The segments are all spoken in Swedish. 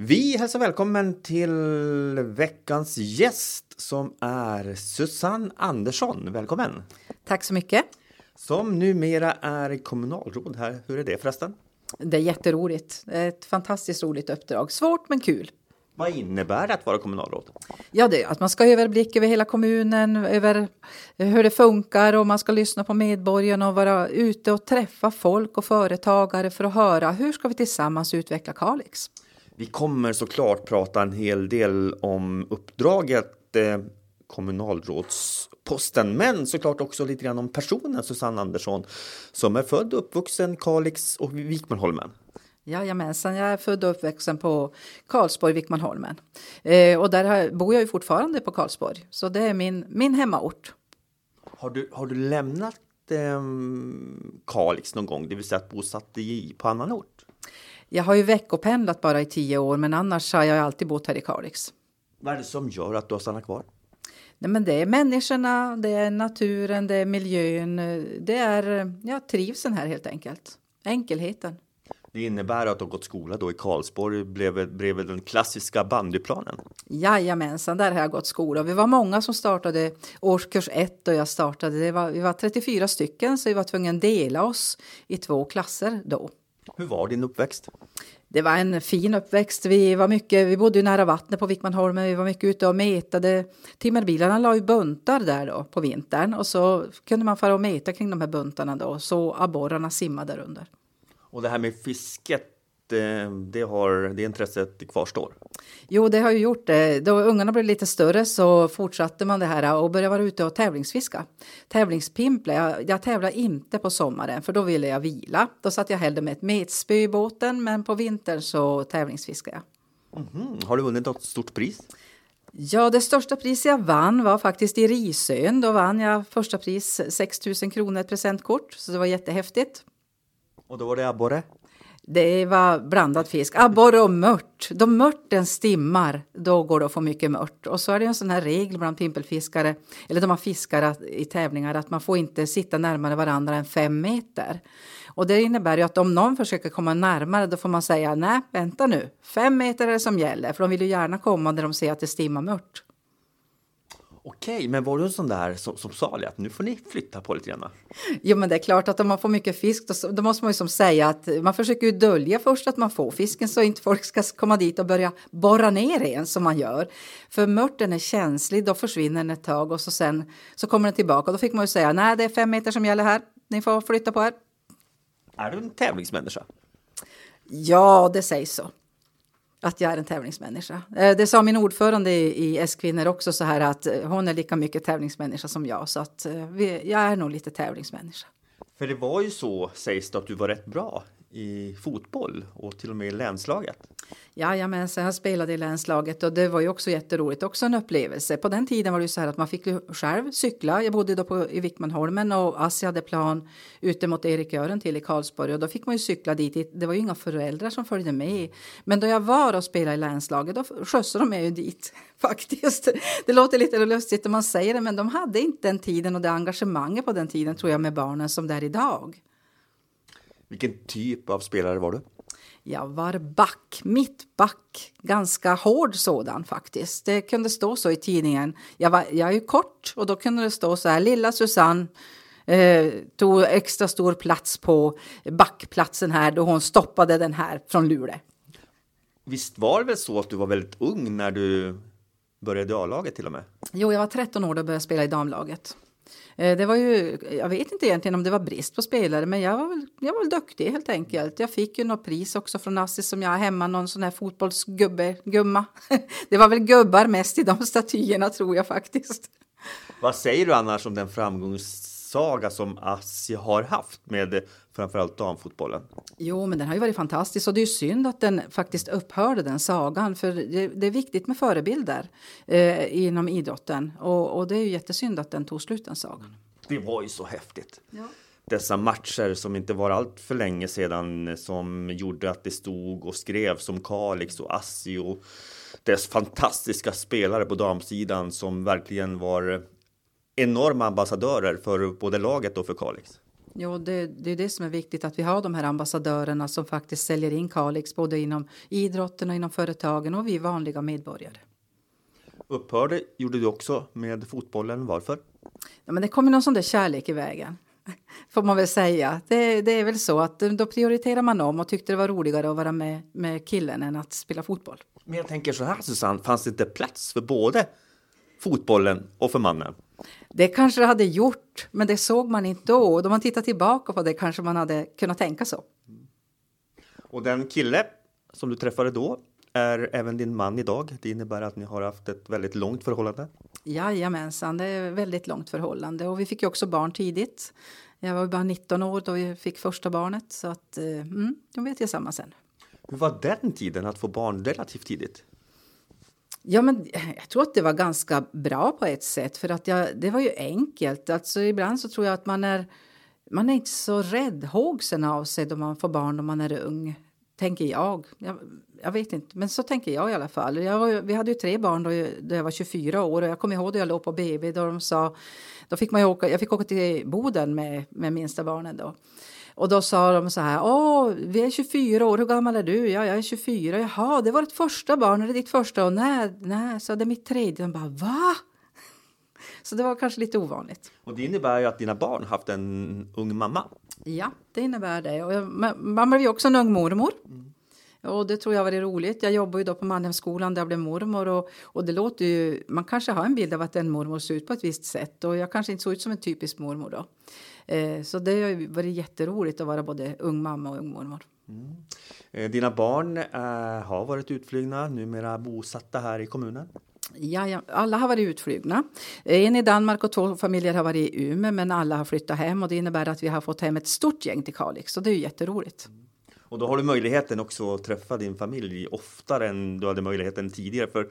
Vi hälsar välkommen till veckans gäst som är Susanne Andersson. Välkommen! Tack så mycket. Som numera är kommunalråd här. Hur är det förresten? Det är jätteroligt. Ett fantastiskt roligt uppdrag. Svårt men kul. Vad innebär det att vara kommunalråd? Ja, det är att man ska ha överblick över hela kommunen, över hur det funkar och man ska lyssna på medborgarna och vara ute och träffa folk och företagare för att höra hur ska vi tillsammans utveckla Kalix. Vi kommer såklart prata en hel del om uppdraget eh, kommunalrådsposten, men såklart också lite grann om personen Susanne Andersson som är född och uppvuxen Kalix och Vikmanholmen. Jajamensan, jag är född och uppvuxen på Karlsborg, Vikmanholmen. Eh, och där bor jag ju fortfarande på Karlsborg, så det är min, min hemmaort. Har du, har du lämnat eh, Kalix någon gång, det vill säga att bosatt i på annan ort? Jag har ju veckopendlat bara i tio år, men annars har jag alltid bott här i Kalix. Vad är det som gör att du har stannat kvar? Nej, men det är människorna, det är naturen, det är miljön, det är ja, trivseln här helt enkelt. Enkelheten. Det innebär att du har gått skola då i Karlsborg bredvid, bredvid den klassiska bandyplanen? Jajamensan, där har jag gått skola. Vi var många som startade årskurs ett och jag startade. Det var, vi var 34 stycken så vi var tvungna att dela oss i två klasser då. Hur var din uppväxt? Det var en fin uppväxt. Vi, var mycket, vi bodde ju nära vattnet på Vikmanholmen. Vi var mycket ute och metade. Timmerbilarna la ju buntar där då på vintern och så kunde man fara och meta kring de här buntarna då så abborrarna simmade där under. Och det här med fisket, det, har, det intresset kvarstår? Jo, det har ju gjort det. Då ungarna blev lite större så fortsatte man det här och började vara ute och tävlingsfiska. Tävlingspimpla, jag, jag tävlar inte på sommaren för då ville jag vila. Då satt jag hellre med ett metspö i båten men på vintern så tävlingsfiskade jag. Mm -hmm. Har du vunnit något stort pris? Ja, det största pris jag vann var faktiskt i Risön. Då vann jag första pris 6 000 kronor ett presentkort, så det var jättehäftigt. Och då var det abborre? Det var blandad fisk. Ah, Abborre och mört. Då mörten stimmar, då går det att få mycket mört. Och så är det en sån här regel bland pimpelfiskare, eller de har fiskare i tävlingar, att man får inte sitta närmare varandra än fem meter. Och det innebär ju att om någon försöker komma närmare, då får man säga nej, vänta nu, fem meter är det som gäller, för de vill ju gärna komma när de ser att det stimmar mört. Okej, men var du en sån där som, som sa att nu får ni flytta på lite grann? Jo, men det är klart att om man får mycket fisk då, då måste man ju som säga att man försöker ju dölja först att man får fisken så inte folk ska komma dit och börja borra ner en som man gör. För mörten är känslig, då försvinner den ett tag och så sen så kommer den tillbaka. Då fick man ju säga nej, det är fem meter som gäller här. Ni får flytta på er. Är du en tävlingsmänniska? Ja, det sägs så att jag är en tävlingsmänniska. Eh, det sa min ordförande i S-kvinnor också så här att eh, hon är lika mycket tävlingsmänniska som jag så att eh, jag är nog lite tävlingsmänniska. För det var ju så sägs det att du var rätt bra i fotboll och till och med i länslaget. Jajamensan, jag spelade i länslaget och det var ju också jätteroligt, också en upplevelse. På den tiden var det ju så här att man fick ju själv cykla. Jag bodde då på, i Vikmanholmen och Assi hade plan ute mot Erikgören till i Karlsborg och då fick man ju cykla dit. Det var ju inga föräldrar som följde med. Men då jag var och spelade i länslaget då skjutsade de mig ju dit faktiskt. Det låter lite lustigt när man säger det men de hade inte den tiden och det engagemanget på den tiden tror jag med barnen som det är idag. Vilken typ av spelare var du? Jag var back, mittback, ganska hård sådan faktiskt. Det kunde stå så i tidningen. Jag, var, jag är ju kort och då kunde det stå så här, lilla Susanne eh, tog extra stor plats på backplatsen här då hon stoppade den här från Luleå. Visst var det väl så att du var väldigt ung när du började i A-laget till och med? Jo, jag var 13 år då började jag spela i damlaget. Eh, det var ju, jag vet inte egentligen om det var brist på spelare, men jag var väl, jag var väl duktig helt enkelt. Jag fick ju något pris också från Assis som jag har hemma, någon sån här fotbollsgubbe, gumma. Det var väl gubbar mest i de statyerna tror jag faktiskt. Vad säger du annars om den framgångssaga som Assi har haft med framförallt damfotbollen. Jo, men den har ju varit fantastisk och det är synd att den faktiskt upphörde den sagan för det, det är viktigt med förebilder eh, inom idrotten och, och, det är ju jättesynd att den tog slut den sagan. Det var ju så häftigt. Ja. Dessa matcher som inte var allt för länge sedan som gjorde att det stod och skrevs om Kalix och Assi och dess fantastiska spelare på damsidan som verkligen var enorma ambassadörer för både laget och för Kalix. Jo, det, det är det som är viktigt, att vi har de här ambassadörerna som faktiskt säljer in Kalix både inom idrotten och inom företagen och vi vanliga medborgare. Upphörde gjorde du också med fotbollen. Varför? Ja, men det kom någon sån där kärlek i vägen, får man väl säga. Det, det, är väl så att då prioriterar man om och tyckte det var roligare att vara med, med killen än att spela fotboll. Men jag tänker så här Susanne, fanns det inte plats för både fotbollen och för mannen? Det kanske det hade gjort, men det såg man inte då. Och då man tittar tillbaka på det kanske man hade kunnat tänka så. Och den kille som du träffade då är även din man idag. Det innebär att ni har haft ett väldigt långt förhållande. Jajamensan, det är väldigt långt förhållande. Och vi fick ju också barn tidigt. Jag var bara 19 år då vi fick första barnet. Så att, eh, mm, de vet tillsammans sen. Hur var den tiden att få barn relativt tidigt? Ja, men jag tror att det var ganska bra på ett sätt, för att jag, det var ju enkelt. Alltså, ibland så tror jag att man är, man är inte så rädd hågsen av sig då man får barn när man är ung, tänker jag. jag. jag. vet inte, men så tänker jag i alla fall. Jag vi hade ju tre barn då jag, då jag var 24 år och jag kommer ihåg då jag låg på BB då de sa, då fick man åka, jag fick åka till Boden med, med minsta barnen då. Och då sa de så här, åh, vi är 24 år, hur gammal är du? Ja, jag är 24. Jaha, det var ditt första barn, är det ditt första? Och nej, nej, så det är mitt tredje. De bara, va? Så det var kanske lite ovanligt. Och det innebär ju att dina barn haft en ung mamma. Ja, det innebär det. Och jag, man blev ju också en ung mormor. Mm. Och det tror jag var roligt. Jag jobbar ju då på Mannhemsskolan där jag blev mormor och, och det låter ju, man kanske har en bild av att en mormor ser ut på ett visst sätt och jag kanske inte såg ut som en typisk mormor då. Eh, så det har varit jätteroligt att vara både ung mamma och ung mormor. Mm. Eh, dina barn eh, har varit utflygna, numera bosatta här i kommunen. Ja, ja, alla har varit utflugna. En i Danmark och två familjer har varit i Umeå men alla har flyttat hem och det innebär att vi har fått hem ett stort gäng till Kalix så det är ju jätteroligt. Mm. Och då har du möjligheten också att träffa din familj oftare än du hade möjligheten tidigare. För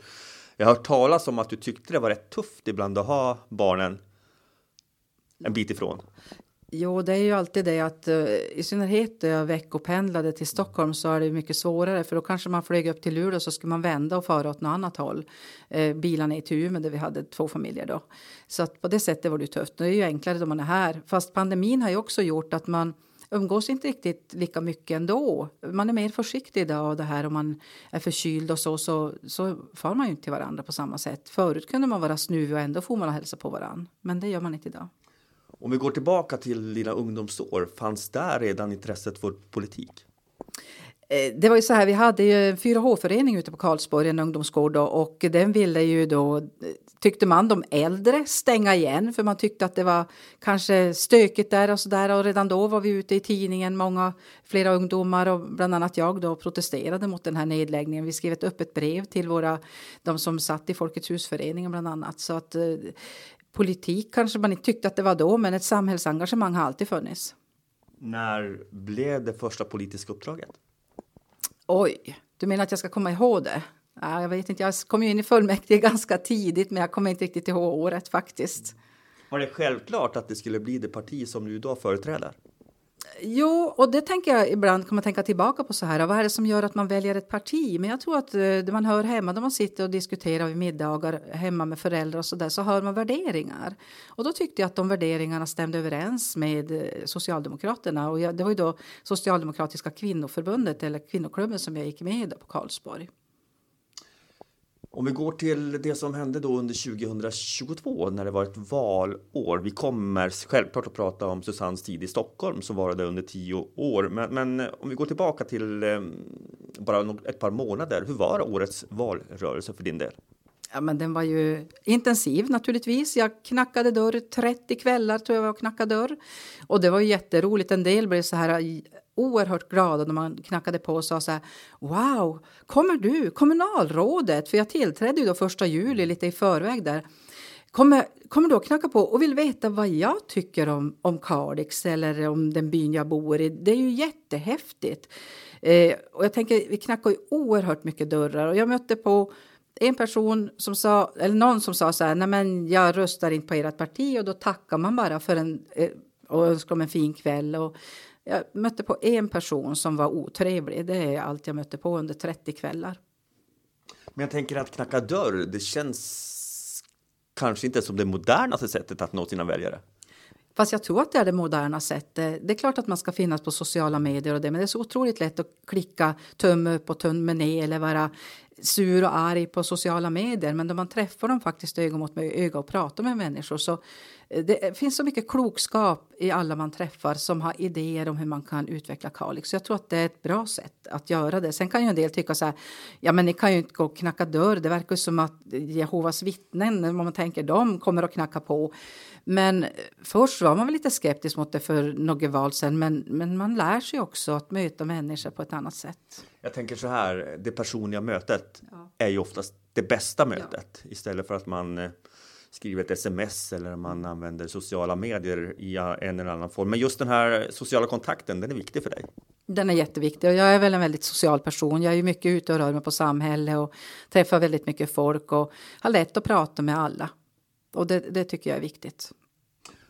jag har hört talas om att du tyckte det var rätt tufft ibland att ha barnen en bit ifrån. Jo, det är ju alltid det att uh, i synnerhet när jag veckopendlade till Stockholm så är det mycket svårare för då kanske man flög upp till Luleå så skulle man vända och föra åt något annat håll. Uh, bilarna i Umeå där vi hade två familjer då. Så att på det sättet var det tufft. Det är ju enklare då man är här. Fast pandemin har ju också gjort att man umgås inte riktigt lika mycket ändå. Man är mer försiktig idag och det här om man är förkyld och så, så, så far man ju inte till varandra på samma sätt. Förut kunde man vara snuvig och ändå får man hälsa på varandra. Men det gör man inte idag. Om vi går tillbaka till dina ungdomsår, fanns där redan intresset för politik? Eh, det var ju så här, vi hade ju en 4H-förening ute på Karlsborg, en ungdomsgård då, och den ville ju då, tyckte man, de äldre stänga igen för man tyckte att det var kanske stökigt där och så där och redan då var vi ute i tidningen, många, flera ungdomar och bland annat jag då protesterade mot den här nedläggningen. Vi skrev ett öppet brev till våra, de som satt i Folkets husföreningen bland annat så att eh, politik kanske man inte tyckte att det var då, men ett samhällsengagemang har alltid funnits. När blev det första politiska uppdraget? Oj, du menar att jag ska komma ihåg det? Ja, jag vet inte, jag kom ju in i fullmäktige ganska tidigt, men jag kommer inte riktigt ihåg året faktiskt. Var det självklart att det skulle bli det parti som du idag företräder? Jo, och det tänker jag ibland kan man tänka tillbaka på så här. Vad är det som gör att man väljer ett parti? Men jag tror att eh, det man hör hemma när man sitter och diskuterar vid middagar hemma med föräldrar och så där så hör man värderingar. Och då tyckte jag att de värderingarna stämde överens med eh, Socialdemokraterna och jag, det var ju då Socialdemokratiska kvinnoförbundet eller kvinnoklubben som jag gick med på Karlsborg. Om vi går till det som hände då under 2022 när det var ett valår. Vi kommer självklart att prata om Susannes tid i Stockholm som varade under tio år. Men, men eh, om vi går tillbaka till eh, bara ett par månader. Hur var årets valrörelse för din del? Ja, men den var ju intensiv naturligtvis. Jag knackade dörr 30 kvällar tror jag var och knackade dörr. Och det var ju jätteroligt. En del blev så här oerhört glada när man knackade på och sa så här Wow, kommer du, kommunalrådet? För jag tillträdde ju då första juli lite i förväg där. Kommer, kommer du att knacka på och vill veta vad jag tycker om, om Kalix eller om den byn jag bor i? Det är ju jättehäftigt. Eh, och jag tänker, vi knackar ju oerhört mycket dörrar och jag mötte på en person som sa, eller någon som sa så här, nej men jag röstar inte på ert parti och då tackar man bara för en eh, och önskar dem en fin kväll. Och jag mötte på en person som var otrevlig. Det är allt jag mötte på under 30 kvällar. Men jag tänker att knacka dörr, det känns kanske inte som det modernaste sättet att nå sina väljare. Fast jag tror att det är det moderna sättet. Det är klart att man ska finnas på sociala medier och det, men det är så otroligt lätt att klicka tumme upp och tumme ner eller vara sur och arg på sociala medier. Men då man träffar dem faktiskt öga mot öga och pratar med människor så eh, det finns så mycket klokskap i alla man träffar som har idéer om hur man kan utveckla Kalix. Så jag tror att det är ett bra sätt att göra det. Sen kan ju en del tycka så här, ja men ni kan ju inte gå och knacka dörr. Det verkar som att Jehovas vittnen, om man tänker de kommer att knacka på. Men först var man väl lite skeptisk mot det för några val sen, men, men man lär sig också att möta människor på ett annat sätt. Jag tänker så här, det personliga mötet ja. är ju oftast det bästa mötet ja. istället för att man eh, skriver ett sms eller man använder sociala medier i en eller annan form. Men just den här sociala kontakten, den är viktig för dig. Den är jätteviktig och jag är väl en väldigt social person. Jag är mycket ute och rör mig på samhälle och träffar väldigt mycket folk och har lätt att prata med alla. Och det, det tycker jag är viktigt.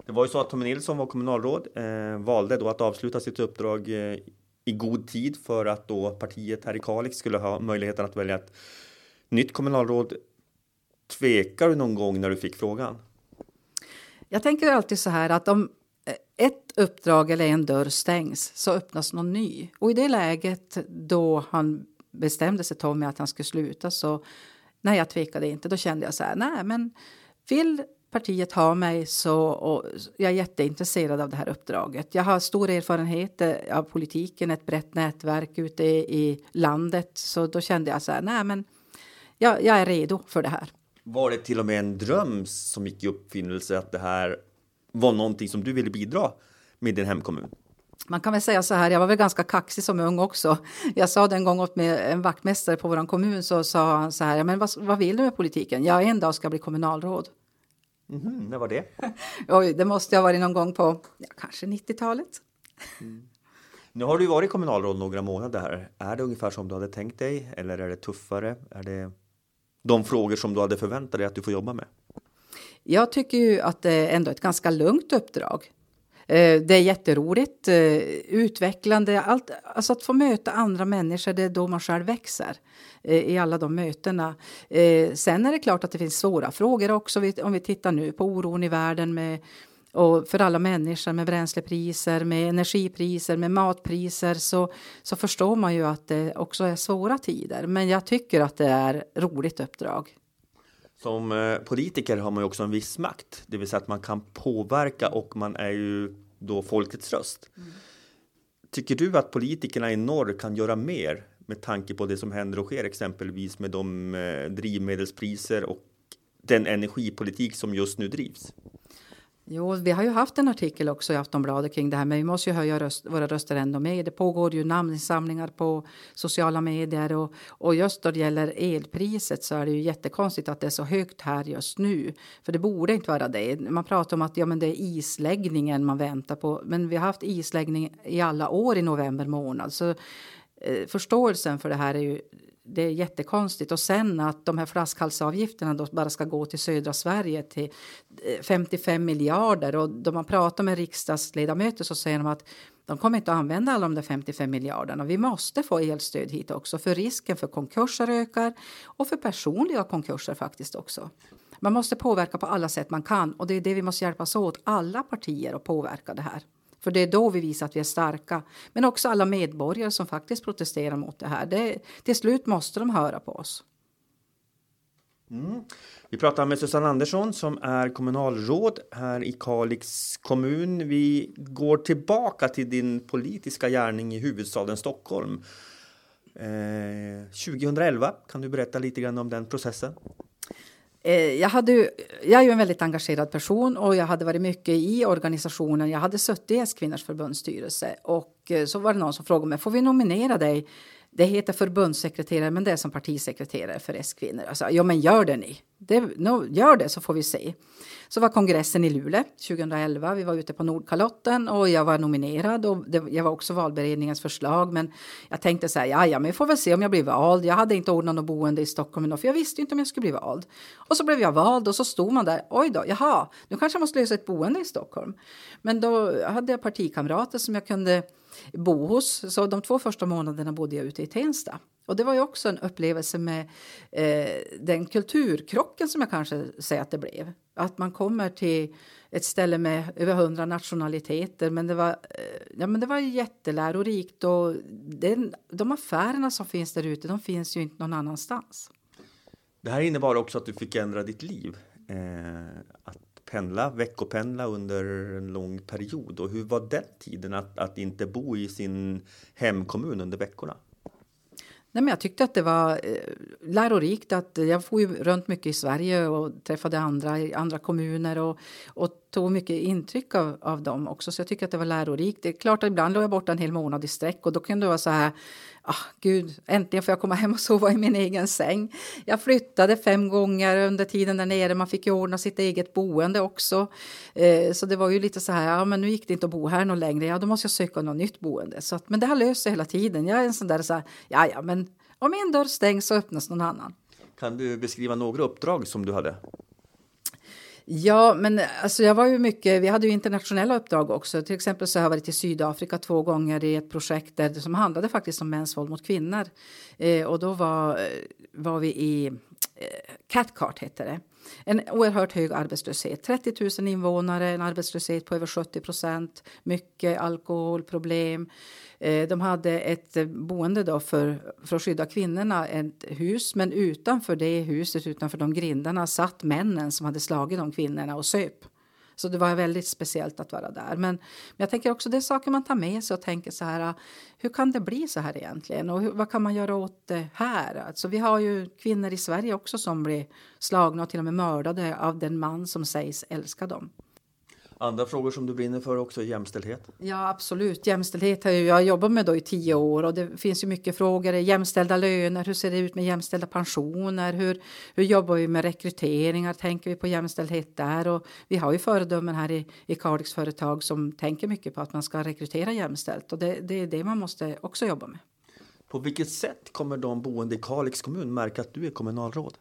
Det var ju så att Tommy Nilsson var kommunalråd, eh, valde då att avsluta sitt uppdrag eh, i god tid för att då partiet här i Kalix skulle ha möjligheten att välja ett nytt kommunalråd. Tvekar du någon gång när du fick frågan? Jag tänker alltid så här att om ett uppdrag eller en dörr stängs så öppnas någon ny. Och i det läget då han bestämde sig Tommy att han skulle sluta så nej, jag tvekade inte. Då kände jag så här, nej, men vill partiet ha mig så och jag är jätteintresserad av det här uppdraget. Jag har stor erfarenhet av politiken, ett brett nätverk ute i landet. Så då kände jag så här, nej men jag, jag är redo för det här. Var det till och med en dröm som gick i uppfinnelse att det här var någonting som du ville bidra med din hemkommun? Man kan väl säga så här, jag var väl ganska kaxig som ung också. Jag sa den gång åt med en vaktmästare på vår kommun så sa han så här, men vad, vad vill du med politiken? Jag en dag ska bli kommunalråd. Mm. När var det? Oj, det måste ha varit någon gång på ja, kanske 90-talet. Mm. Nu har du varit kommunalråd några månader här. Är det ungefär som du hade tänkt dig eller är det tuffare? Är det de frågor som du hade förväntat dig att du får jobba med? Jag tycker ju att det är ändå ett ganska lugnt uppdrag. Eh, det är jätteroligt, eh, utvecklande. Allt, alltså att få möta andra människor, det är då man själv växer eh, i alla de mötena. Sen är det klart att det finns svåra frågor också. Om vi tittar nu på oron i världen med och för alla människor med bränslepriser, med energipriser, med matpriser så, så förstår man ju att det också är svåra tider. Men jag tycker att det är roligt uppdrag. Som eh, politiker har man ju också en viss makt, det vill säga att man kan påverka och man är ju då folkets röst. Mm. Tycker du att politikerna i norr kan göra mer med tanke på det som händer och sker exempelvis med de eh, drivmedelspriser och den energipolitik som just nu drivs? Jo, vi har ju haft en artikel också i Aftonbladet kring det här, men vi måste ju höja röst, våra röster ändå mer. Det pågår ju namninsamlingar på sociala medier och, och just då det gäller elpriset så är det ju jättekonstigt att det är så högt här just nu. För det borde inte vara det. Man pratar om att ja, men det är isläggningen man väntar på, men vi har haft isläggning i alla år i november månad. Så eh, förståelsen för det här är ju det är jättekonstigt. Och sen att de här flaskhalsavgifterna då bara ska gå till södra Sverige till eh, 55 miljarder. Och då man pratar med riksdagsledamöter så säger de att de kommer inte att använda alla de där 55 miljarderna. Vi måste få elstöd hit också för risken för konkurser ökar och för personliga konkurser faktiskt också. Man måste påverka på alla sätt man kan och det är det vi måste hjälpas åt, alla partier, att påverka det här. För det är då vi visar att vi är starka. Men också alla medborgare som faktiskt protesterar mot det här. Det, till slut måste de höra på oss. Mm. Vi pratar med Susanne Andersson som är kommunalråd här i Kalix kommun. Vi går tillbaka till din politiska gärning i huvudstaden Stockholm. Eh, 2011, kan du berätta lite grann om den processen? Eh, jag, hade, jag är ju en väldigt engagerad person och jag hade varit mycket i organisationen. Jag hade suttit i S-kvinnors förbundsstyrelse och eh, så var det någon som frågade mig, får vi nominera dig? Det heter förbundssekreterare, men det är som partisekreterare för S-kvinnor. Alltså, ja, men gör det ni. Det, no, gör det så får vi se. Så var kongressen i Luleå 2011. Vi var ute på Nordkalotten och jag var nominerad och det, jag var också valberedningens förslag. Men jag tänkte så här, ja, ja, men vi får väl se om jag blir vald. Jag hade inte ordnat något boende i Stockholm för jag visste inte om jag skulle bli vald. Och så blev jag vald och så stod man där. Oj då, jaha, nu kanske jag måste lösa ett boende i Stockholm. Men då hade jag partikamrater som jag kunde bo hos. Så de två första månaderna bodde jag ute i Tensta. Och det var ju också en upplevelse med eh, den kulturkrocken som jag kanske säger att det blev. Att man kommer till ett ställe med över hundra nationaliteter. Men det var, eh, ja, men det var jättelärorikt och den, de affärerna som finns där ute, de finns ju inte någon annanstans. Det här innebar också att du fick ändra ditt liv. Eh, att pendla, veckopendla under en lång period. Och hur var den tiden att, att inte bo i sin hemkommun under veckorna? Nej, men jag tyckte att det var eh, lärorikt. Att jag for ju runt mycket i Sverige och träffade andra i andra kommuner och, och tog mycket intryck av, av dem också. Så jag tycker att det var lärorikt. Det är klart att ibland låg jag borta en hel månad i sträck och då kunde det vara så här ah, gud, äntligen får jag komma hem och sova i min egen säng. Jag flyttade fem gånger under tiden där nere. Man fick ju ordna sitt eget boende också. Eh, så det var ju lite så här, ja men nu gick det inte att bo här någon längre. Ja, då måste jag söka något nytt boende. Så att, men det har löst sig hela tiden. Jag är en sån där så här, ja ja, men om en dörr stängs så öppnas någon annan. Kan du beskriva några uppdrag som du hade? Ja, men alltså jag var ju mycket, vi hade ju internationella uppdrag också. Till exempel så har jag varit i Sydafrika två gånger i ett projekt där, som handlade faktiskt om mäns våld mot kvinnor. Eh, och då var, eh, var vi i Eh, catcart hette det. En oerhört hög arbetslöshet. 30 000 invånare, en arbetslöshet på över 70 procent. Mycket alkoholproblem. Eh, de hade ett eh, boende då för, för att skydda kvinnorna, ett hus. Men utanför det huset, utanför de grindarna, satt männen som hade slagit de kvinnorna och söp. Så det var väldigt speciellt att vara där. Men, men jag tänker också det är saker man tar med sig och tänker så här. Hur kan det bli så här egentligen? Och hur, vad kan man göra åt det här? Alltså, vi har ju kvinnor i Sverige också som blir slagna och till och med mördade av den man som sägs älska dem. Andra frågor som du brinner för också är jämställdhet? Ja, absolut. Jämställdhet har jag jobbat med då i tio år och det finns ju mycket frågor. Jämställda löner, hur ser det ut med jämställda pensioner? Hur, hur jobbar vi med rekryteringar? Tänker vi på jämställdhet där? Och vi har ju föredömen här i, i Kalix företag som tänker mycket på att man ska rekrytera jämställt och det, det är det man måste också jobba med. På vilket sätt kommer de boende i Kalix kommun märka att du är kommunalråd?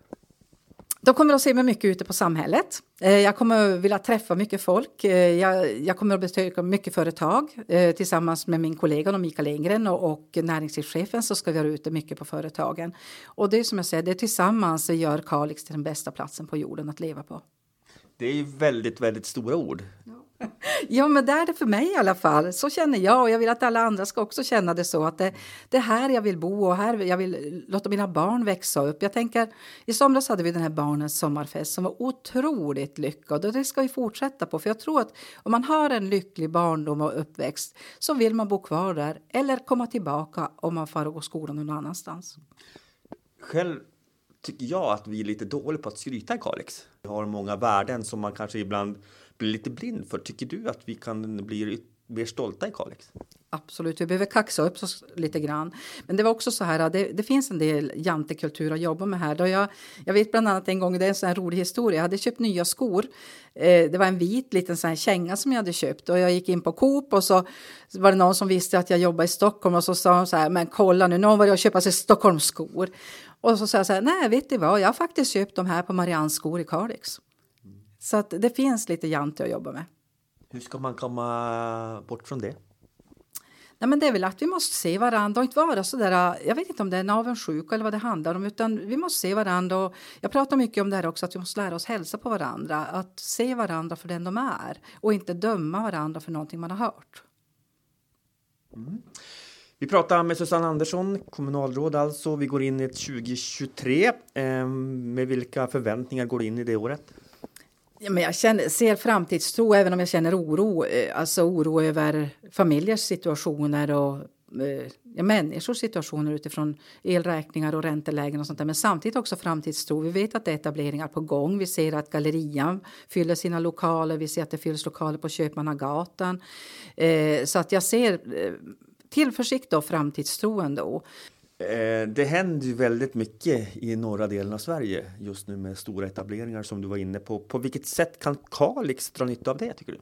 De kommer att se mig mycket ute på samhället. Eh, jag kommer vilja träffa mycket folk. Eh, jag, jag kommer att besöka mycket företag. Eh, tillsammans med min kollega Mikael Engren och, och näringslivschefen så ska vi vara ute mycket på företagen. Och det är som jag säger, det tillsammans gör Kalix till den bästa platsen på jorden att leva på. Det är väldigt, väldigt stora ord. Ja. Ja, men det är det för mig i alla fall. Så känner jag och jag vill att alla andra ska också känna det så att det, det är här jag vill bo och här jag vill låta mina barn växa upp. Jag tänker, i somras hade vi den här barnens sommarfest som var otroligt lyckad och det ska vi fortsätta på för jag tror att om man har en lycklig barndom och uppväxt så vill man bo kvar där eller komma tillbaka om man får gå skolan någon annanstans. Själv tycker jag att vi är lite dåliga på att skryta i Kalix. Vi har många värden som man kanske ibland blir lite blind för. Tycker du att vi kan bli mer stolta i Kalix? Absolut, vi behöver kaxa upp oss lite grann. Men det var också så här, det, det finns en del jantekultur att jobba med här. Då jag, jag vet bland annat en gång, det är en sån här rolig historia, jag hade köpt nya skor. Eh, det var en vit liten sån här känga som jag hade köpt och jag gick in på Coop och så var det någon som visste att jag jobbar i Stockholm och så sa de så här, men kolla nu, någon var jag köpa sig Stockholmsskor. Och så sa jag så här, nej vet du vad, jag har faktiskt köpt de här på Mariannes skor i Kalix. Så att det finns lite jante att jobba med. Hur ska man komma bort från det? Nej, men det är väl att vi måste se varandra och inte vara så där, jag vet inte om det är en avundsjuka eller vad det handlar om, utan vi måste se varandra och jag pratar mycket om det här också, att vi måste lära oss hälsa på varandra, att se varandra för den de är och inte döma varandra för någonting man har hört. Mm. Vi pratar med Susanne Andersson, kommunalråd alltså. Vi går in i ett 2023. Eh, med vilka förväntningar går du in i det året? Ja, men jag känner, ser framtidstro även om jag känner oro. Eh, alltså oro över familjers situationer och eh, ja, människors situationer utifrån elräkningar och räntelägen och sånt där. Men samtidigt också framtidstro. Vi vet att det är etableringar på gång. Vi ser att Gallerian fyller sina lokaler. Vi ser att det fylls lokaler på Köpmannagatan. Eh, så att jag ser eh, tillförsikt och framtidstro ändå. Eh, det händer ju väldigt mycket i norra delen av Sverige just nu med stora etableringar som du var inne på. På vilket sätt kan Kalix dra nytta av det tycker du?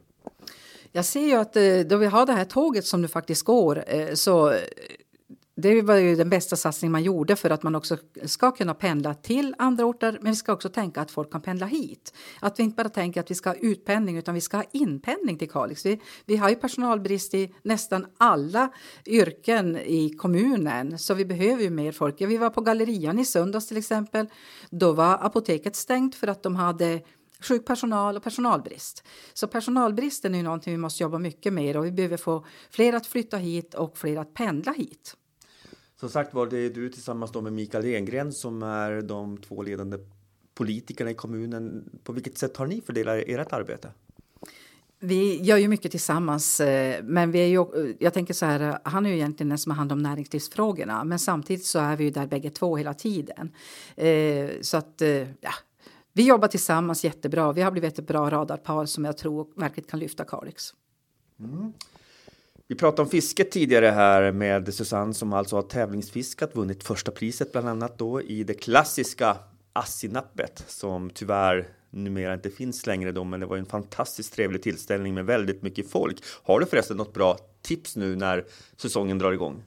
Jag ser ju att eh, då vi har det här tåget som nu faktiskt går eh, så det var ju den bästa satsning man gjorde för att man också ska kunna pendla till andra orter. Men vi ska också tänka att folk kan pendla hit. Att vi inte bara tänker att vi ska ha utpendling utan vi ska ha inpendling till Kalix. Vi, vi har ju personalbrist i nästan alla yrken i kommunen så vi behöver ju mer folk. Ja, vi var på Gallerian i söndags till exempel. Då var apoteket stängt för att de hade sjuk personal och personalbrist. Så personalbristen är ju någonting vi måste jobba mycket med och vi behöver få fler att flytta hit och fler att pendla hit. Som sagt var, det är du tillsammans med Mikael Engren som är de två ledande politikerna i kommunen. På vilket sätt har ni fördelat ert arbete? Vi gör ju mycket tillsammans, eh, men vi är ju, jag tänker så här, han är ju egentligen den som har hand om näringslivsfrågorna, men samtidigt så är vi ju där bägge två hela tiden. Eh, så att, eh, ja, vi jobbar tillsammans jättebra. Vi har blivit ett bra radarpar som jag tror verkligen kan lyfta Kalix. Mm. Vi pratade om fisket tidigare här med Susanne som alltså har tävlingsfiskat, vunnit första priset bland annat då i det klassiska Assinappet som tyvärr numera inte finns längre då, men det var en fantastiskt trevlig tillställning med väldigt mycket folk. Har du förresten något bra tips nu när säsongen drar igång?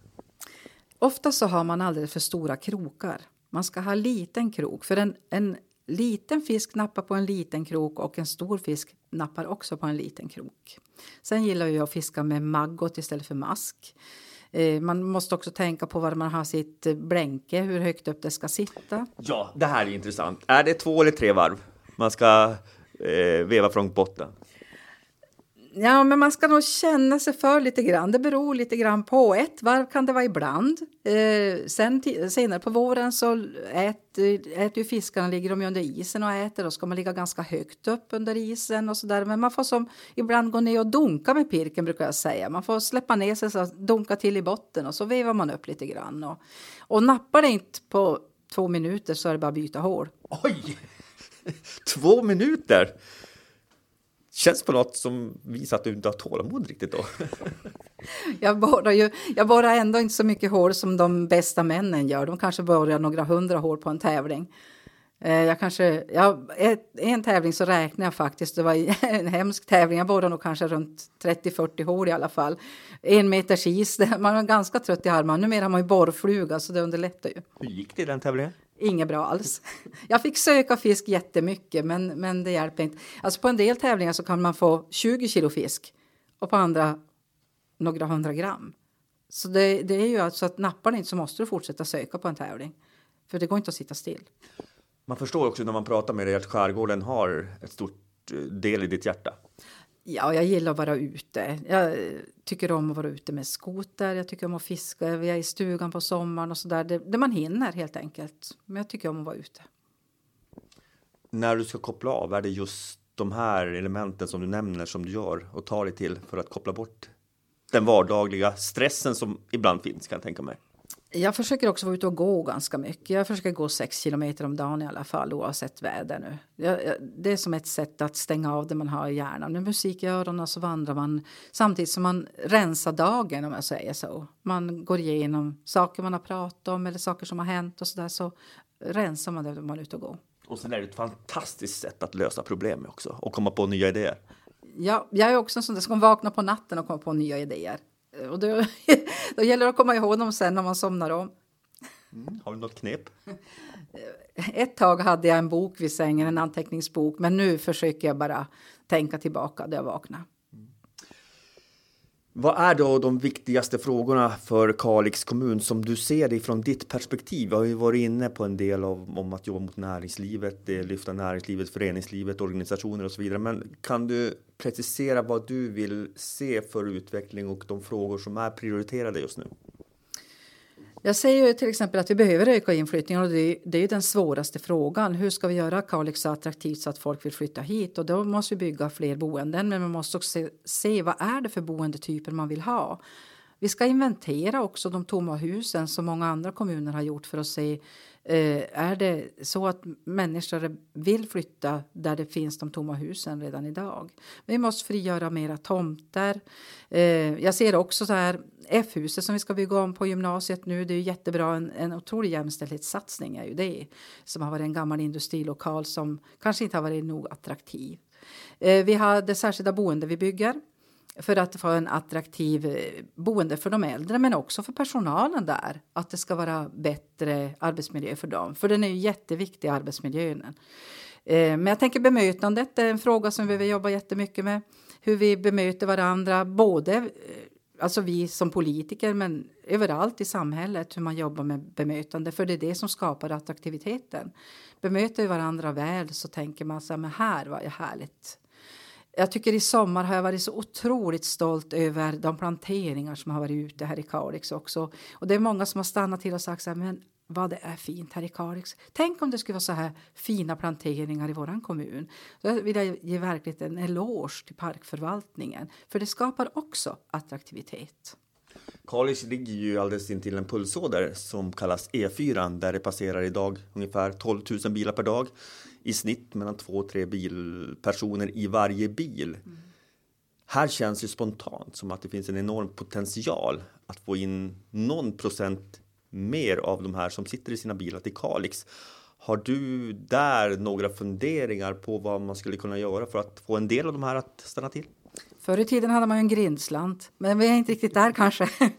Ofta så har man alldeles för stora krokar. Man ska ha liten krok, för en, en liten fisk nappar på en liten krok och en stor fisk nappar också på en liten krok. Sen gillar jag att fiska med maggot istället för mask. Eh, man måste också tänka på var man har sitt blänke, hur högt upp det ska sitta. Ja, det här är intressant. Är det två eller tre varv man ska eh, veva från botten? Ja, men man ska nog känna sig för lite grann. Det beror lite grann på. Ett varv kan det vara ibland. Eh, sen senare på våren så äter, äter ju fiskarna, ligger de under isen och äter. Då ska man ligga ganska högt upp under isen och så där. Men man får som ibland gå ner och dunka med pirken brukar jag säga. Man får släppa ner sig så dunka till i botten och så vevar man upp lite grann. Och, och nappar det inte på två minuter så är det bara att byta hål. Oj! Två minuter? Känns på något som visar att du inte har tålamod riktigt då. jag, borrar ju, jag borrar ändå inte så mycket hår som de bästa männen gör. De kanske borrar några hundra hår på en tävling. Eh, jag kanske, ja, en tävling så räknar jag faktiskt, det var en hemsk tävling, jag borrade nog kanske runt 30-40 hål i alla fall. En meters is, man var ganska trött i armarna. Numera har man ju borrfluga så det underlättar ju. Hur gick det i den tävlingen? Inget bra alls. Jag fick söka fisk jättemycket, men, men det hjälper inte. Alltså på en del tävlingar så kan man få 20 kilo fisk och på andra några hundra gram. Så det, det är ju alltså att nappar inte så måste du fortsätta söka på en tävling. För det går inte att sitta still. Man förstår också när man pratar med dig att skärgården har ett stort eh, del i ditt hjärta. Ja, jag gillar att vara ute. Jag tycker om att vara ute med skoter, jag tycker om att fiska, vi är i stugan på sommaren och sådär. Det, det man hinner helt enkelt. Men jag tycker om att vara ute. När du ska koppla av, är det just de här elementen som du nämner som du gör och tar dig till för att koppla bort den vardagliga stressen som ibland finns kan jag tänka mig? Jag försöker också vara ute och gå ganska mycket. Jag försöker gå sex kilometer om dagen i alla fall oavsett väder nu. det är som ett sätt att stänga av det man har i hjärnan. Med musik i öronen så vandrar man samtidigt som man rensar dagen om jag säger så. Man går igenom saker man har pratat om eller saker som har hänt och så där så rensar man det när man är ute och går. Och sen är det ett fantastiskt sätt att lösa problem också och komma på nya idéer. Ja, jag är också en sån där som vakna på natten och komma på nya idéer. Och då, då gäller det att komma ihåg dem sen när man somnar om. Mm, har du något knep? Ett tag hade jag en bok vid sängen, en anteckningsbok, men nu försöker jag bara tänka tillbaka där jag vaknar. Vad är då de viktigaste frågorna för Kalix kommun som du ser det från ditt perspektiv? Vi har ju varit inne på en del av, om att jobba mot näringslivet, det lyfta näringslivet, föreningslivet, organisationer och så vidare. Men kan du precisera vad du vill se för utveckling och de frågor som är prioriterade just nu? Jag säger till exempel att vi behöver öka inflyttningen och det, det är den svåraste frågan. Hur ska vi göra Kalix så attraktivt så att folk vill flytta hit? Och då måste vi bygga fler boenden, men man måste också se, se vad är det för boendetyper man vill ha. Vi ska inventera också de tomma husen som många andra kommuner har gjort för att se Eh, är det så att människor vill flytta där det finns de tomma husen redan idag. Vi måste frigöra mera tomter. Eh, jag ser också så här F-huset som vi ska bygga om på gymnasiet nu. Det är jättebra. En, en otrolig jämställdhetssatsning är ju det som har varit en gammal industrilokal som kanske inte har varit nog attraktiv. Eh, vi har det särskilda boende vi bygger för att få en attraktiv eh, boende för de äldre men också för personalen där. Att det ska vara bättre arbetsmiljö för dem. För den är ju jätteviktig, arbetsmiljön. Eh, men jag tänker bemötandet är en fråga som vi behöver jobba jättemycket med. Hur vi bemöter varandra, både eh, alltså vi som politiker men överallt i samhället hur man jobbar med bemötande för det är det som skapar attraktiviteten. Bemöter vi varandra väl så tänker man så här, men här var ju härligt jag tycker i sommar har jag varit så otroligt stolt över de planteringar som har varit ute här i Kalix också. Och det är många som har stannat till och sagt så här, men vad det är fint här i Kalix. Tänk om det skulle vara så här fina planteringar i vår kommun. Då vill jag ge verkligen en eloge till parkförvaltningen, för det skapar också attraktivitet. Kalix ligger ju alldeles intill en pulsåder som kallas E4 där det passerar idag ungefär 12 000 bilar per dag i snitt mellan två och tre bilpersoner i varje bil. Mm. Här känns det spontant som att det finns en enorm potential att få in någon procent mer av de här som sitter i sina bilar till Kalix. Har du där några funderingar på vad man skulle kunna göra för att få en del av de här att stanna till? Förr i tiden hade man ju en grindslant, men vi är inte riktigt där kanske.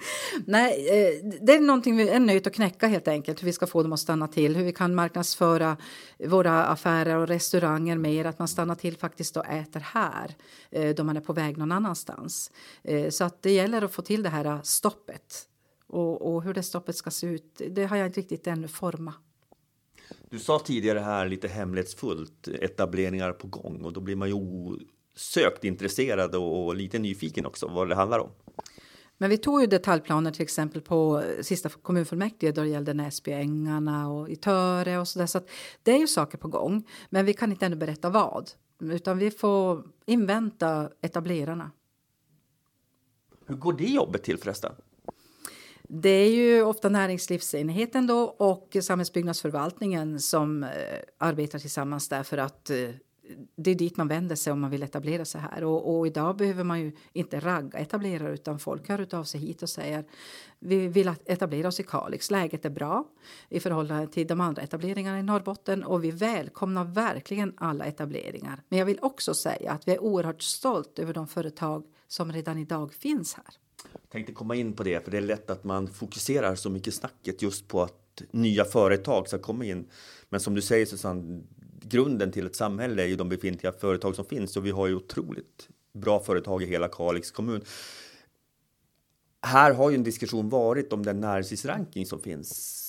Nej, eh, det är någonting vi är nöjt att knäcka helt enkelt, hur vi ska få dem att stanna till, hur vi kan marknadsföra våra affärer och restauranger mer, att man stannar till faktiskt och äter här eh, då man är på väg någon annanstans. Eh, så att det gäller att få till det här stoppet och, och hur det stoppet ska se ut, det har jag inte riktigt ännu format. Du sa tidigare här lite hemlighetsfullt etableringar på gång och då blir man ju sökt intresserad och lite nyfiken också vad det handlar om. Men vi tog ju detaljplaner till exempel på sista kommunfullmäktige då det gällde Näsbyängarna och i Töre och så där. Så det är ju saker på gång, men vi kan inte ännu berätta vad. Utan vi får invänta etablerarna. Hur går det jobbet till förresten? Det är ju ofta näringslivsenheten då och samhällsbyggnadsförvaltningen som eh, arbetar tillsammans där för att eh, det är dit man vänder sig om man vill etablera sig här. Och, och, idag behöver man ju inte ragga etablerare utan folk hör av sig hit och säger vi vill etablera oss i Kalix. Läget är bra i förhållande till de andra etableringarna i Norrbotten och vi välkomnar verkligen alla etableringar. Men jag vill också säga att vi är oerhört stolt över de företag som redan idag finns här. Jag tänkte komma in på det, för det är lätt att man fokuserar så mycket snacket just på att nya företag ska komma in. Men som du säger Susanne, grunden till ett samhälle är ju de befintliga företag som finns och vi har ju otroligt bra företag i hela Kalix kommun. Här har ju en diskussion varit om den näringslivsranking som finns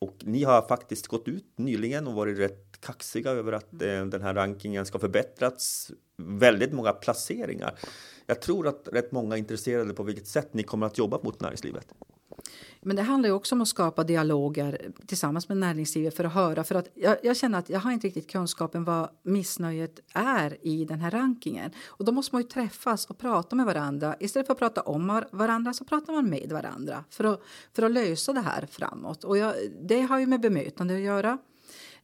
och ni har faktiskt gått ut nyligen och varit rätt kaxiga över att eh, den här rankingen ska förbättrats. Väldigt många placeringar. Jag tror att rätt många är intresserade på vilket sätt ni kommer att jobba mot näringslivet. Men det handlar också om att skapa dialoger tillsammans med näringslivet för att höra. För att jag, jag, känner att jag har inte riktigt kunskapen vad missnöjet är i den här rankingen. Och då måste man ju träffas och prata med varandra. Istället för att prata om varandra så pratar man med varandra för att, för att lösa det här framåt. Och jag, det har ju med bemötande att göra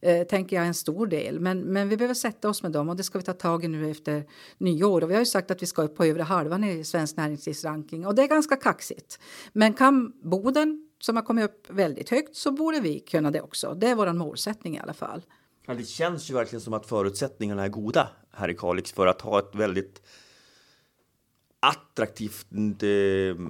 eh, tänker jag, en stor del. Men, men vi behöver sätta oss med dem och det ska vi ta tag i nu efter nyår. Och vi har ju sagt att vi ska upp på övre halvan i svensk näringslivsranking och det är ganska kaxigt. Men kan Boden, som har kommit upp väldigt högt, så borde vi kunna det också. Det är vår målsättning i alla fall. Ja, det känns ju verkligen som att förutsättningarna är goda här i Kalix för att ha ett väldigt attraktivt eh,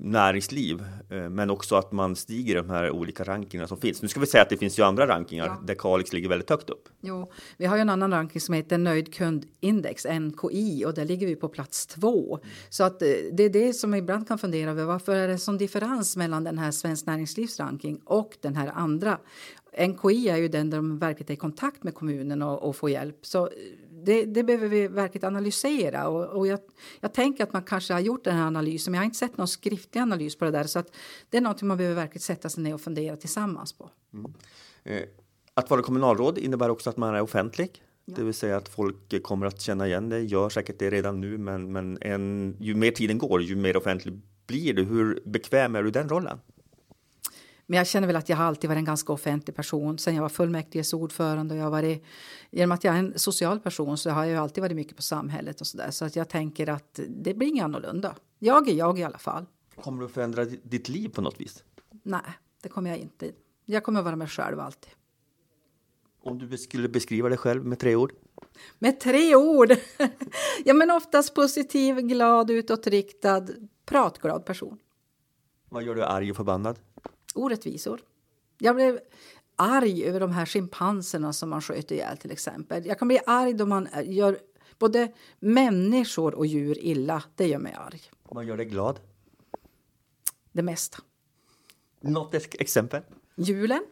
näringsliv, eh, men också att man stiger i de här olika rankingarna som finns. Nu ska vi säga att det finns ju andra rankingar ja. där Kalix ligger väldigt högt upp. Jo, vi har ju en annan ranking som heter Nöjd kundindex, NKI, och där ligger vi på plats två. Mm. Så att eh, det är det som ibland kan fundera över. Varför är det sån differens mellan den här Svensk Näringslivs ranking och den här andra? NKI är ju den där de verkligen är i kontakt med kommunen och, och får hjälp. Så det, det, behöver vi verkligen analysera. Och, och jag, jag, tänker att man kanske har gjort den här analysen, men jag har inte sett någon skriftlig analys på det där. Så att det är något man behöver verkligen sätta sig ner och fundera tillsammans på. Mm. Eh, att vara kommunalråd innebär också att man är offentlig. Ja. Det vill säga att folk kommer att känna igen det, gör säkert det redan nu, men, men en, ju mer tiden går, ju mer offentlig blir du. Hur bekväm är du i den rollen? Men jag känner väl att jag alltid varit en ganska offentlig person. Sen jag var fullmäktiges ordförande och jag har varit, genom att jag är en social person så har jag alltid varit mycket på samhället och så där. Så att jag tänker att det blir inget annorlunda. Jag är jag i alla fall. Kommer du förändra ditt liv på något vis? Nej, det kommer jag inte. Jag kommer vara mig själv alltid. Om du skulle beskriva dig själv med tre ord? Med tre ord! ja, men oftast positiv, glad, utåtriktad, pratglad person. Vad gör du arg och förbannad? Orättvisor. Jag blev arg över de här schimpanserna som man sköt ihjäl till exempel. Jag kan bli arg då man gör både människor och djur illa. Det gör mig arg. Vad gör dig glad? Det mesta. Något exempel? Julen.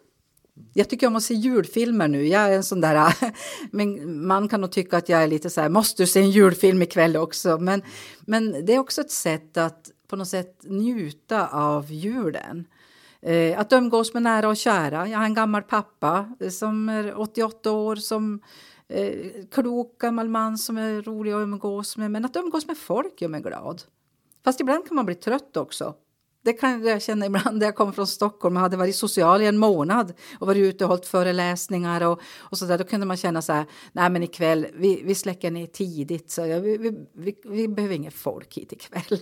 Jag tycker om att se julfilmer nu. Jag är en sån där... Men man kan nog tycka att jag är lite så här, måste du se en julfilm ikväll också? Men, men det är också ett sätt att på något sätt njuta av julen. Eh, att umgås med nära och kära. Jag har en gammal pappa som är 88 år som eh, klok gammal man som är rolig att umgås med. Men att umgås med folk gör mig glad. Fast ibland kan man bli trött också. Det kan jag känna ibland när jag kom från Stockholm och hade varit social i en månad och varit ute och hållit föreläsningar och, och så där. Då kunde man känna så här, nej men ikväll, vi, vi släcker ner tidigt så jag, vi, vi, vi, vi behöver inget folk hit ikväll.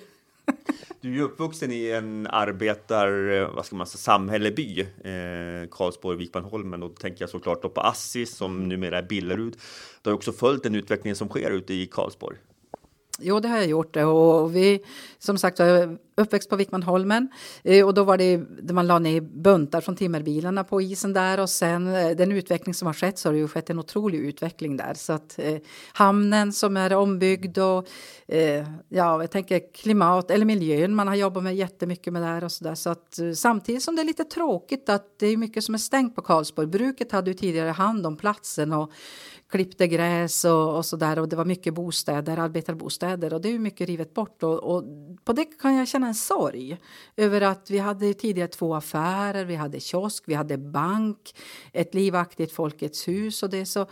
Du är ju uppvuxen i en arbetar, eh, vad ska man säga, samhälleby, eh, Karlsborg, Vikmanholmen. Och då tänker jag såklart då på Assi som numera är Billerud. Du har också följt den utveckling som sker ute i Karlsborg. Jo, det har jag gjort. Och vi, som sagt, jag är uppväxt på Vikmanholmen. Eh, och då var det där man la ner buntar från timmerbilarna på isen där. Och sen eh, den utveckling som har skett så har det ju skett en otrolig utveckling där. Så att eh, hamnen som är ombyggd och eh, ja, jag tänker klimat eller miljön. Man har jobbat med jättemycket med där och så där. Så att eh, samtidigt som det är lite tråkigt att det är mycket som är stängt på Karlsborg. Bruket hade ju tidigare hand om platsen och klippte gräs och, och så där och det var mycket bostäder, arbetarbostäder och det är ju mycket rivet bort och, och, på det kan jag känna en sorg över att vi hade tidigare två affärer, vi hade kiosk, vi hade bank, ett livaktigt Folkets hus och det så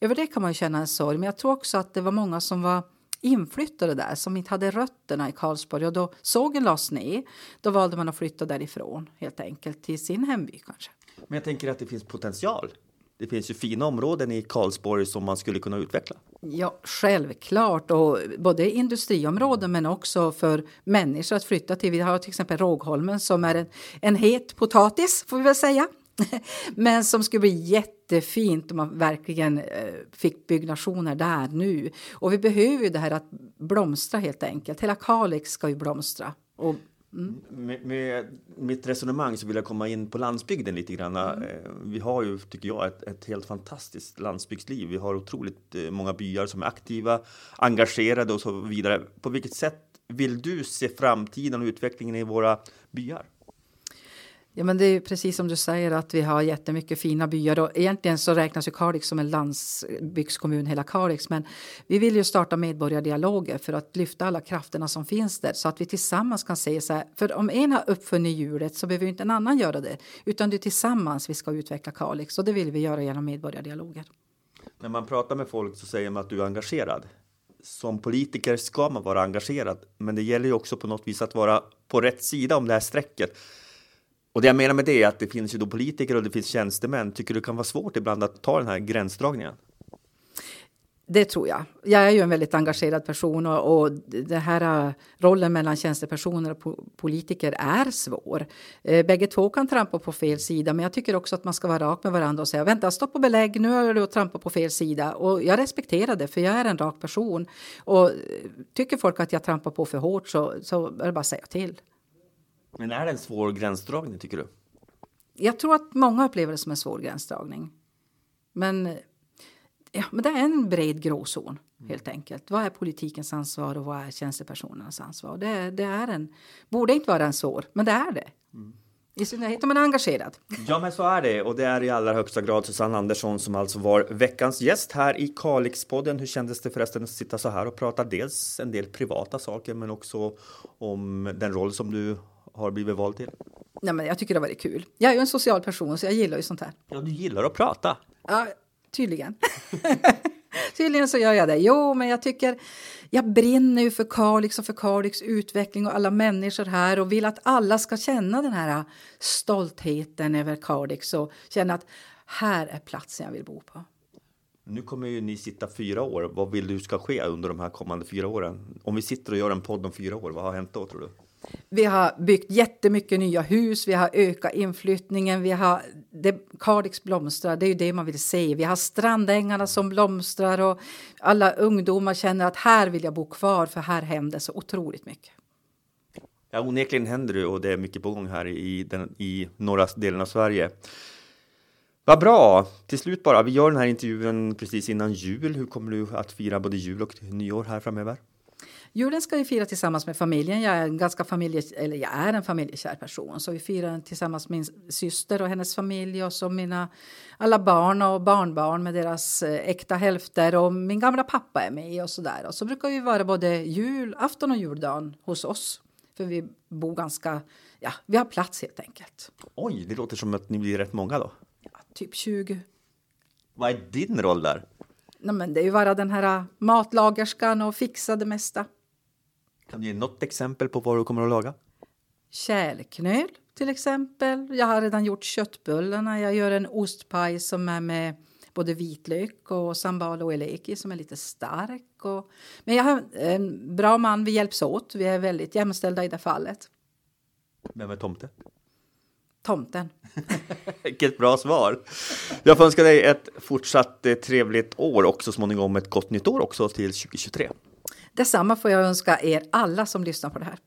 över det kan man känna en sorg. Men jag tror också att det var många som var inflyttade där som inte hade rötterna i Karlsborg och då sågen lades ner. Då valde man att flytta därifrån helt enkelt till sin hemby kanske. Men jag tänker att det finns potential det finns ju fina områden i Karlsborg som man skulle kunna utveckla. Ja, självklart. Och både industriområden men också för människor att flytta till. Vi har till exempel Rågholmen som är en, en het potatis, får vi väl säga. men som skulle bli jättefint om man verkligen eh, fick byggnationer där nu. Och vi behöver ju det här att blomstra helt enkelt. Hela Kalix ska ju blomstra. Och Mm. Med, med, mitt resonemang så vill jag komma in på landsbygden lite grann. Mm. Eh, vi har ju, tycker jag, ett, ett, helt fantastiskt landsbygdsliv. Vi har otroligt eh, många byar som är aktiva, engagerade och så vidare. På vilket sätt vill du se framtiden och utvecklingen i våra byar? Ja, men det är precis som du säger att vi har jättemycket fina byar och egentligen så räknas ju Kalix som en landsbygdskommun hela Kalix. Men vi vill ju starta medborgardialoger för att lyfta alla krafterna som finns där så att vi tillsammans kan se så här. För om en har uppfunnit hjulet så behöver inte en annan göra det utan det är tillsammans vi ska utveckla Kalix och det vill vi göra genom medborgardialoger. När man pratar med folk så säger man att du är engagerad. Som politiker ska man vara engagerad, men det gäller ju också på något vis att vara på rätt sida om det här strecket. Och det jag menar med det är att det finns ju då politiker och det finns tjänstemän. Tycker du det kan vara svårt ibland att ta den här gränsdragningen? Det tror jag. Jag är ju en väldigt engagerad person och, och den här äh, rollen mellan tjänstepersoner och politiker är svår. Eh, bägge två kan trampa på fel sida, men jag tycker också att man ska vara rak med varandra och säga vänta, stopp och belägg, nu har du trampat på fel sida. Och jag respekterar det, för jag är en rak person. Och eh, tycker folk att jag trampar på för hårt så, så är det bara att säga till. Men är det en svår gränsdragning tycker du? Jag tror att många upplever det som en svår gränsdragning. Men, ja, men det är en bred gråzon helt enkelt. Vad är politikens ansvar och vad är tjänstepersonernas ansvar? Det, det är en, borde inte vara en svår, men det är det. Mm. I synnerhet om man är engagerad. Ja, men så är det. Och det är i allra högsta grad Susanne Andersson som alltså var veckans gäst här i Kalixpodden. Hur kändes det förresten att sitta så här och prata dels en del privata saker men också om den roll som du har blivit vald till? Nej, men jag tycker det har varit kul. Jag är ju en social person så jag gillar ju sånt här. Ja, du gillar att prata. Ja, tydligen. tydligen så gör jag det. Jo, men jag tycker jag brinner ju för Kalix och för Kalix utveckling och alla människor här och vill att alla ska känna den här stoltheten över Kalix och känna att här är platsen jag vill bo på. Nu kommer ju ni sitta fyra år. Vad vill du ska ske under de här kommande fyra åren? Om vi sitter och gör en podd om fyra år, vad har hänt då tror du? Vi har byggt jättemycket nya hus, vi har ökat inflyttningen, vi har, det, Kalix blomstrar, det är ju det man vill se. Vi har strandängarna som blomstrar och alla ungdomar känner att här vill jag bo kvar för här händer så otroligt mycket. Ja, onekligen händer det och det är mycket på gång här i, den, i norra delen av Sverige. Vad bra! Till slut bara, vi gör den här intervjun precis innan jul. Hur kommer du att fira både jul och nyår här framöver? Julen ska vi fira tillsammans med familjen. Jag är en ganska familje, eller jag är en familjekär person. Så vi firar tillsammans med min syster och hennes familj och så mina alla barn och barnbarn med deras eh, äkta hälfter och min gamla pappa är med och så där. Och så brukar vi vara både julafton och juldagen hos oss. För vi bor ganska, ja, vi har plats helt enkelt. Oj, det låter som att ni blir rätt många då. Ja, typ 20. Vad är din roll där? Nej, men det är ju bara den här matlagerskan och fixa det mesta. Kan du ge något exempel på vad du kommer att laga? Kärlknöl till exempel. Jag har redan gjort köttbullarna. Jag gör en ostpaj som är med både vitlök och sambal och eleki som är lite stark. Och, men jag har en bra man, vi hjälps åt. Vi är väldigt jämställda i det fallet. Vem är tomte? Tomten. Vilket bra svar! Jag får önska dig ett fortsatt eh, trevligt år och så småningom ett gott nytt år också till 2023. Detsamma får jag önska er alla som lyssnar på det här.